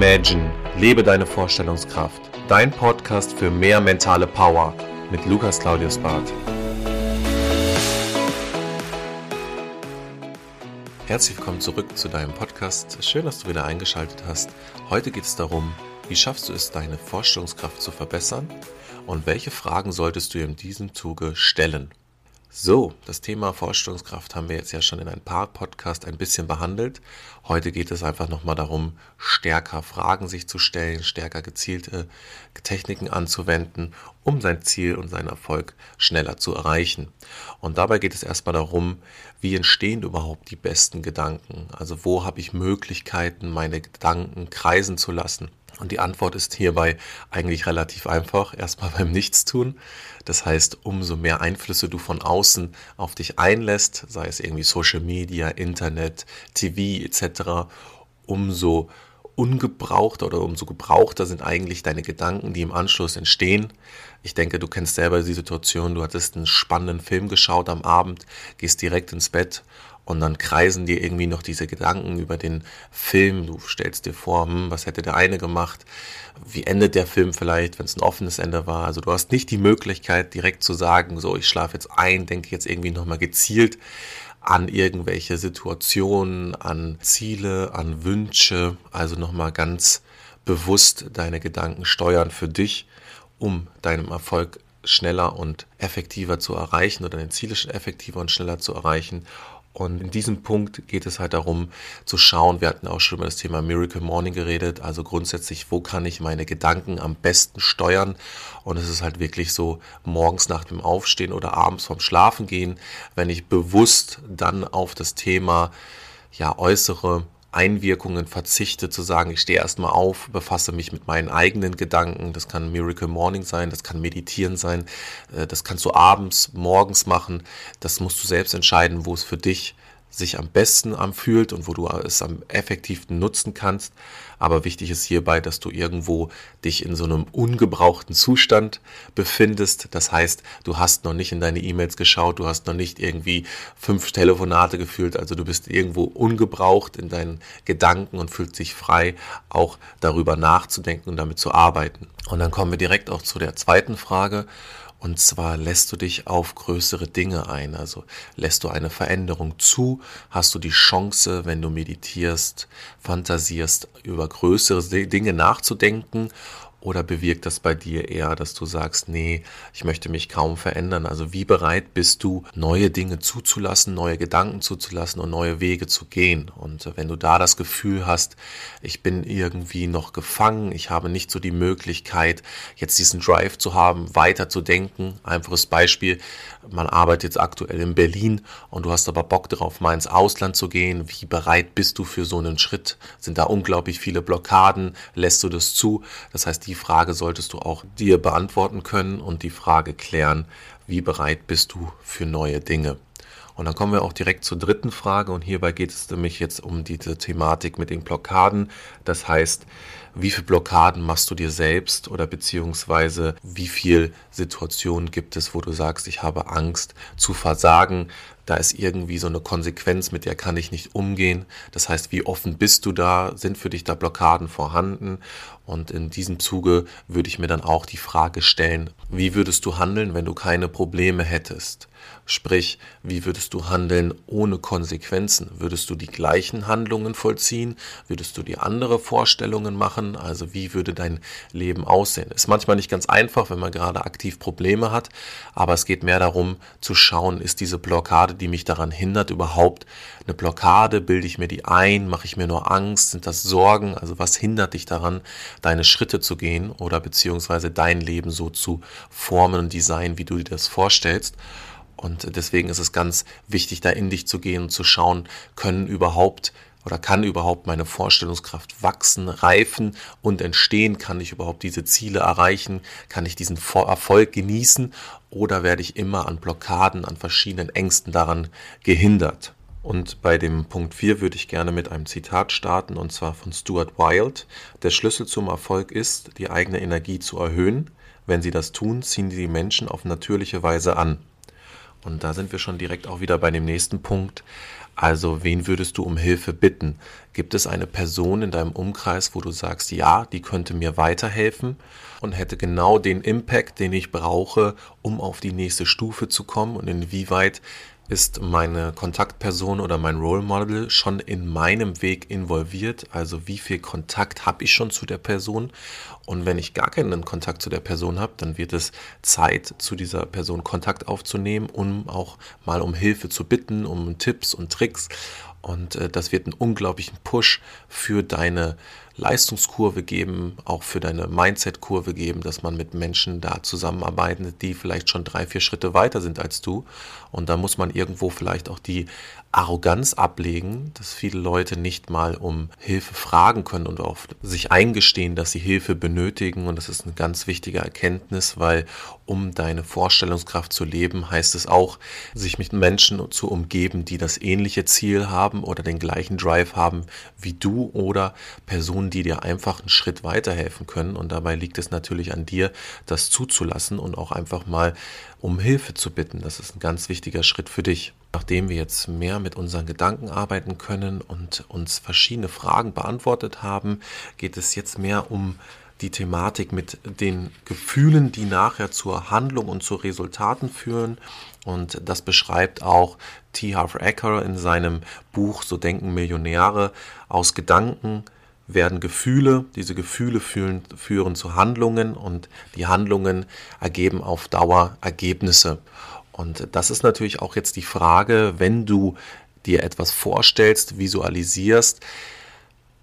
Imagine, lebe deine Vorstellungskraft. Dein Podcast für mehr mentale Power mit Lukas Claudius Barth. Herzlich willkommen zurück zu deinem Podcast. Schön, dass du wieder eingeschaltet hast. Heute geht es darum, wie schaffst du es, deine Vorstellungskraft zu verbessern und welche Fragen solltest du in diesem Zuge stellen? So, das Thema Vorstellungskraft haben wir jetzt ja schon in ein paar Podcasts ein bisschen behandelt. Heute geht es einfach nochmal darum, stärker Fragen sich zu stellen, stärker gezielte Techniken anzuwenden, um sein Ziel und seinen Erfolg schneller zu erreichen. Und dabei geht es erstmal darum, wie entstehen überhaupt die besten Gedanken? Also wo habe ich Möglichkeiten, meine Gedanken kreisen zu lassen? Und die Antwort ist hierbei eigentlich relativ einfach. Erstmal beim Nichtstun. Das heißt, umso mehr Einflüsse du von außen auf dich einlässt, sei es irgendwie Social Media, Internet, TV etc., umso ungebrauchter oder umso gebrauchter sind eigentlich deine Gedanken, die im Anschluss entstehen. Ich denke, du kennst selber die Situation, du hattest einen spannenden Film geschaut am Abend, gehst direkt ins Bett und dann kreisen dir irgendwie noch diese Gedanken über den Film. Du stellst dir vor, hm, was hätte der eine gemacht? Wie endet der Film vielleicht, wenn es ein offenes Ende war? Also du hast nicht die Möglichkeit, direkt zu sagen, so, ich schlafe jetzt ein, denke jetzt irgendwie nochmal gezielt an irgendwelche Situationen, an Ziele, an Wünsche. Also nochmal ganz bewusst deine Gedanken steuern für dich, um deinem Erfolg schneller und effektiver zu erreichen oder deine Ziele effektiver und schneller zu erreichen und in diesem Punkt geht es halt darum zu schauen, wir hatten auch schon über das Thema Miracle Morning geredet, also grundsätzlich, wo kann ich meine Gedanken am besten steuern? Und es ist halt wirklich so, morgens nach dem Aufstehen oder abends vorm Schlafen gehen, wenn ich bewusst dann auf das Thema ja, äußere Einwirkungen verzichte, zu sagen, ich stehe erstmal auf, befasse mich mit meinen eigenen Gedanken. Das kann Miracle Morning sein, das kann Meditieren sein, äh, das kannst du abends, morgens machen. Das musst du selbst entscheiden, wo es für dich sich am besten anfühlt und wo du es am effektivsten nutzen kannst. Aber wichtig ist hierbei, dass du irgendwo dich in so einem ungebrauchten Zustand befindest. Das heißt, du hast noch nicht in deine E-Mails geschaut, du hast noch nicht irgendwie fünf Telefonate gefühlt. Also du bist irgendwo ungebraucht in deinen Gedanken und fühlst dich frei, auch darüber nachzudenken und damit zu arbeiten. Und dann kommen wir direkt auch zu der zweiten Frage. Und zwar lässt du dich auf größere Dinge ein. Also lässt du eine Veränderung zu, hast du die Chance, wenn du meditierst, fantasierst, über größere Dinge nachzudenken oder bewirkt das bei dir eher, dass du sagst, nee, ich möchte mich kaum verändern? Also wie bereit bist du, neue Dinge zuzulassen, neue Gedanken zuzulassen und neue Wege zu gehen? Und wenn du da das Gefühl hast, ich bin irgendwie noch gefangen, ich habe nicht so die Möglichkeit, jetzt diesen Drive zu haben, weiter zu denken. Einfaches Beispiel, man arbeitet jetzt aktuell in Berlin und du hast aber Bock darauf, mal ins Ausland zu gehen. Wie bereit bist du für so einen Schritt? Sind da unglaublich viele Blockaden? Lässt du das zu? Das heißt, die Frage solltest du auch dir beantworten können und die Frage klären, wie bereit bist du für neue Dinge. Und dann kommen wir auch direkt zur dritten Frage und hierbei geht es nämlich jetzt um diese Thematik mit den Blockaden. Das heißt, wie viele Blockaden machst du dir selbst oder beziehungsweise wie viele Situationen gibt es, wo du sagst, ich habe Angst zu versagen, da ist irgendwie so eine Konsequenz, mit der kann ich nicht umgehen. Das heißt, wie offen bist du da? Sind für dich da Blockaden vorhanden? Und in diesem Zuge würde ich mir dann auch die Frage stellen, wie würdest du handeln, wenn du keine Probleme hättest? Sprich, wie würdest du handeln ohne Konsequenzen? Würdest du die gleichen Handlungen vollziehen? Würdest du dir andere Vorstellungen machen? Also wie würde dein Leben aussehen? Ist manchmal nicht ganz einfach, wenn man gerade aktiv Probleme hat, aber es geht mehr darum zu schauen, ist diese Blockade, die mich daran hindert, überhaupt eine Blockade? Bilde ich mir die ein? Mache ich mir nur Angst? Sind das Sorgen? Also was hindert dich daran, deine Schritte zu gehen oder beziehungsweise dein Leben so zu formen und designen, wie du dir das vorstellst? Und deswegen ist es ganz wichtig, da in dich zu gehen und zu schauen, können überhaupt oder kann überhaupt meine Vorstellungskraft wachsen, reifen und entstehen? Kann ich überhaupt diese Ziele erreichen? Kann ich diesen Erfolg genießen? Oder werde ich immer an Blockaden, an verschiedenen Ängsten daran gehindert? Und bei dem Punkt 4 würde ich gerne mit einem Zitat starten, und zwar von Stuart Wilde. Der Schlüssel zum Erfolg ist, die eigene Energie zu erhöhen. Wenn sie das tun, ziehen die Menschen auf natürliche Weise an. Und da sind wir schon direkt auch wieder bei dem nächsten Punkt. Also wen würdest du um Hilfe bitten? Gibt es eine Person in deinem Umkreis, wo du sagst, ja, die könnte mir weiterhelfen und hätte genau den Impact, den ich brauche, um auf die nächste Stufe zu kommen? Und inwieweit ist meine Kontaktperson oder mein Role Model schon in meinem Weg involviert? Also wie viel Kontakt habe ich schon zu der Person? Und wenn ich gar keinen Kontakt zu der Person habe, dann wird es Zeit, zu dieser Person Kontakt aufzunehmen, um auch mal um Hilfe zu bitten, um Tipps und Tricks. Und äh, das wird einen unglaublichen Push für deine Leistungskurve geben, auch für deine Mindset-Kurve geben, dass man mit Menschen da zusammenarbeitet, die vielleicht schon drei, vier Schritte weiter sind als du. Und da muss man irgendwo vielleicht auch die Arroganz ablegen, dass viele Leute nicht mal um Hilfe fragen können und auch sich eingestehen, dass sie Hilfe benötigen. Und das ist eine ganz wichtige Erkenntnis, weil um deine Vorstellungskraft zu leben, heißt es auch, sich mit Menschen zu umgeben, die das ähnliche Ziel haben oder den gleichen Drive haben wie du oder Personen, die dir einfach einen Schritt weiterhelfen können. Und dabei liegt es natürlich an dir, das zuzulassen und auch einfach mal um Hilfe zu bitten. Das ist ein ganz wichtiger Schritt für dich. Nachdem wir jetzt mehr mit unseren Gedanken arbeiten können und uns verschiedene Fragen beantwortet haben, geht es jetzt mehr um die Thematik mit den Gefühlen, die nachher zur Handlung und zu Resultaten führen. Und das beschreibt auch T. Harv Eker in seinem Buch So denken Millionäre. Aus Gedanken werden Gefühle, diese Gefühle fühlen, führen zu Handlungen und die Handlungen ergeben auf Dauer Ergebnisse. Und das ist natürlich auch jetzt die Frage, wenn du dir etwas vorstellst, visualisierst,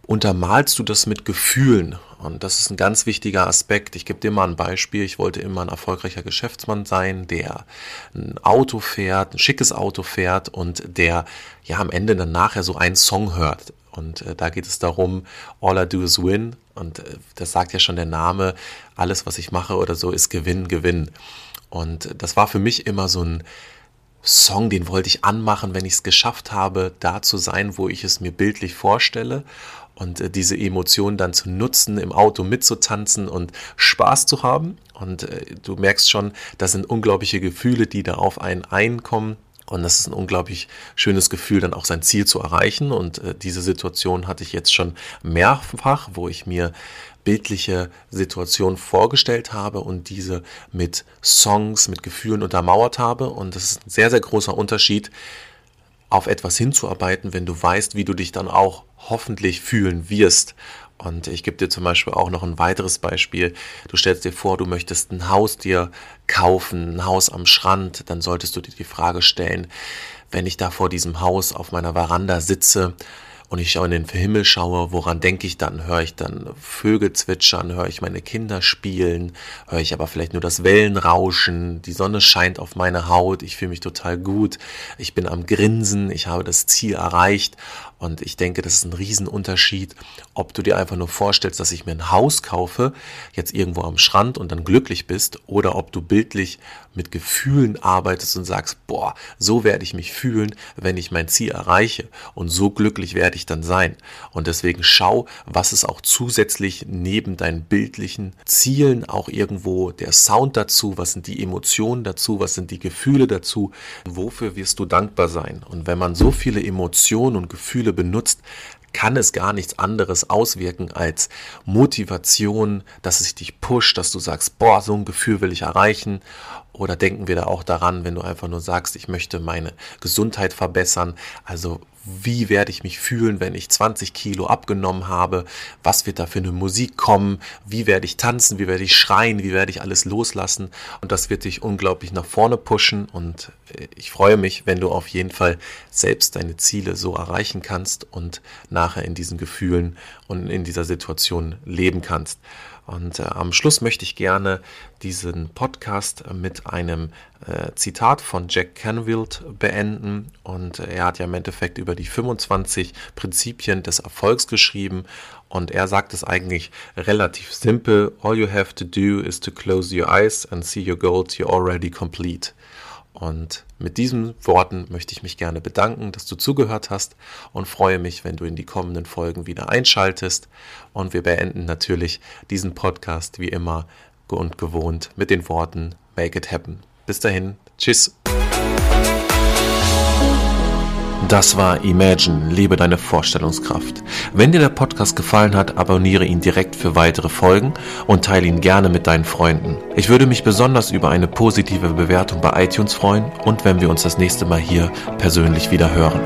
untermalst du das mit Gefühlen. Und das ist ein ganz wichtiger Aspekt. Ich gebe dir mal ein Beispiel. Ich wollte immer ein erfolgreicher Geschäftsmann sein, der ein Auto fährt, ein schickes Auto fährt und der ja am Ende dann nachher so einen Song hört. Und äh, da geht es darum, all I do is win. Und äh, das sagt ja schon der Name, alles, was ich mache oder so, ist Gewinn, Gewinn. Und das war für mich immer so ein Song, den wollte ich anmachen, wenn ich es geschafft habe, da zu sein, wo ich es mir bildlich vorstelle und äh, diese Emotionen dann zu nutzen, im Auto mitzutanzen und Spaß zu haben. Und äh, du merkst schon, das sind unglaubliche Gefühle, die da auf einen einkommen. Und das ist ein unglaublich schönes Gefühl, dann auch sein Ziel zu erreichen. Und äh, diese Situation hatte ich jetzt schon mehrfach, wo ich mir bildliche Situationen vorgestellt habe und diese mit Songs, mit Gefühlen untermauert habe. Und das ist ein sehr, sehr großer Unterschied, auf etwas hinzuarbeiten, wenn du weißt, wie du dich dann auch hoffentlich fühlen wirst. Und ich gebe dir zum Beispiel auch noch ein weiteres Beispiel. Du stellst dir vor, du möchtest ein Haus dir kaufen, ein Haus am Strand, dann solltest du dir die Frage stellen, wenn ich da vor diesem Haus auf meiner Veranda sitze und ich in den Himmel schaue, woran denke ich dann? Höre ich dann Vögel zwitschern, höre ich meine Kinder spielen, höre ich aber vielleicht nur das Wellenrauschen, die Sonne scheint auf meine Haut, ich fühle mich total gut, ich bin am Grinsen, ich habe das Ziel erreicht und ich denke, das ist ein Riesenunterschied, ob du dir einfach nur vorstellst, dass ich mir ein Haus kaufe, jetzt irgendwo am Strand und dann glücklich bist, oder ob du bildlich mit Gefühlen arbeitest und sagst, boah, so werde ich mich fühlen, wenn ich mein Ziel erreiche und so glücklich werde ich dann sein. Und deswegen schau, was ist auch zusätzlich neben deinen bildlichen Zielen auch irgendwo der Sound dazu, was sind die Emotionen dazu, was sind die Gefühle dazu, wofür wirst du dankbar sein. Und wenn man so viele Emotionen und Gefühle Gefühle benutzt, kann es gar nichts anderes auswirken als Motivation, dass es dich pusht, dass du sagst, boah, so ein Gefühl will ich erreichen. Oder denken wir da auch daran, wenn du einfach nur sagst, ich möchte meine Gesundheit verbessern. Also wie werde ich mich fühlen, wenn ich 20 Kilo abgenommen habe, was wird da für eine Musik kommen, wie werde ich tanzen, wie werde ich schreien, wie werde ich alles loslassen? Und das wird dich unglaublich nach vorne pushen. Und äh, ich freue mich, wenn du auf jeden Fall selbst deine Ziele so erreichen kannst und nachher in diesen Gefühlen und in dieser Situation leben kannst. Und äh, am Schluss möchte ich gerne diesen Podcast mit einem äh, Zitat von Jack Canfield beenden. Und äh, er hat ja im Endeffekt über die 25 Prinzipien des Erfolgs geschrieben. Und er sagt es eigentlich relativ simpel. All you have to do is to close your eyes and see your goals you're already complete. Und mit diesen Worten möchte ich mich gerne bedanken, dass du zugehört hast und freue mich, wenn du in die kommenden Folgen wieder einschaltest. Und wir beenden natürlich diesen Podcast wie immer und gewohnt mit den Worten Make it happen. Bis dahin, tschüss. Das war Imagine, lebe deine Vorstellungskraft. Wenn dir der Podcast gefallen hat, abonniere ihn direkt für weitere Folgen und teile ihn gerne mit deinen Freunden. Ich würde mich besonders über eine positive Bewertung bei iTunes freuen und wenn wir uns das nächste Mal hier persönlich wieder hören.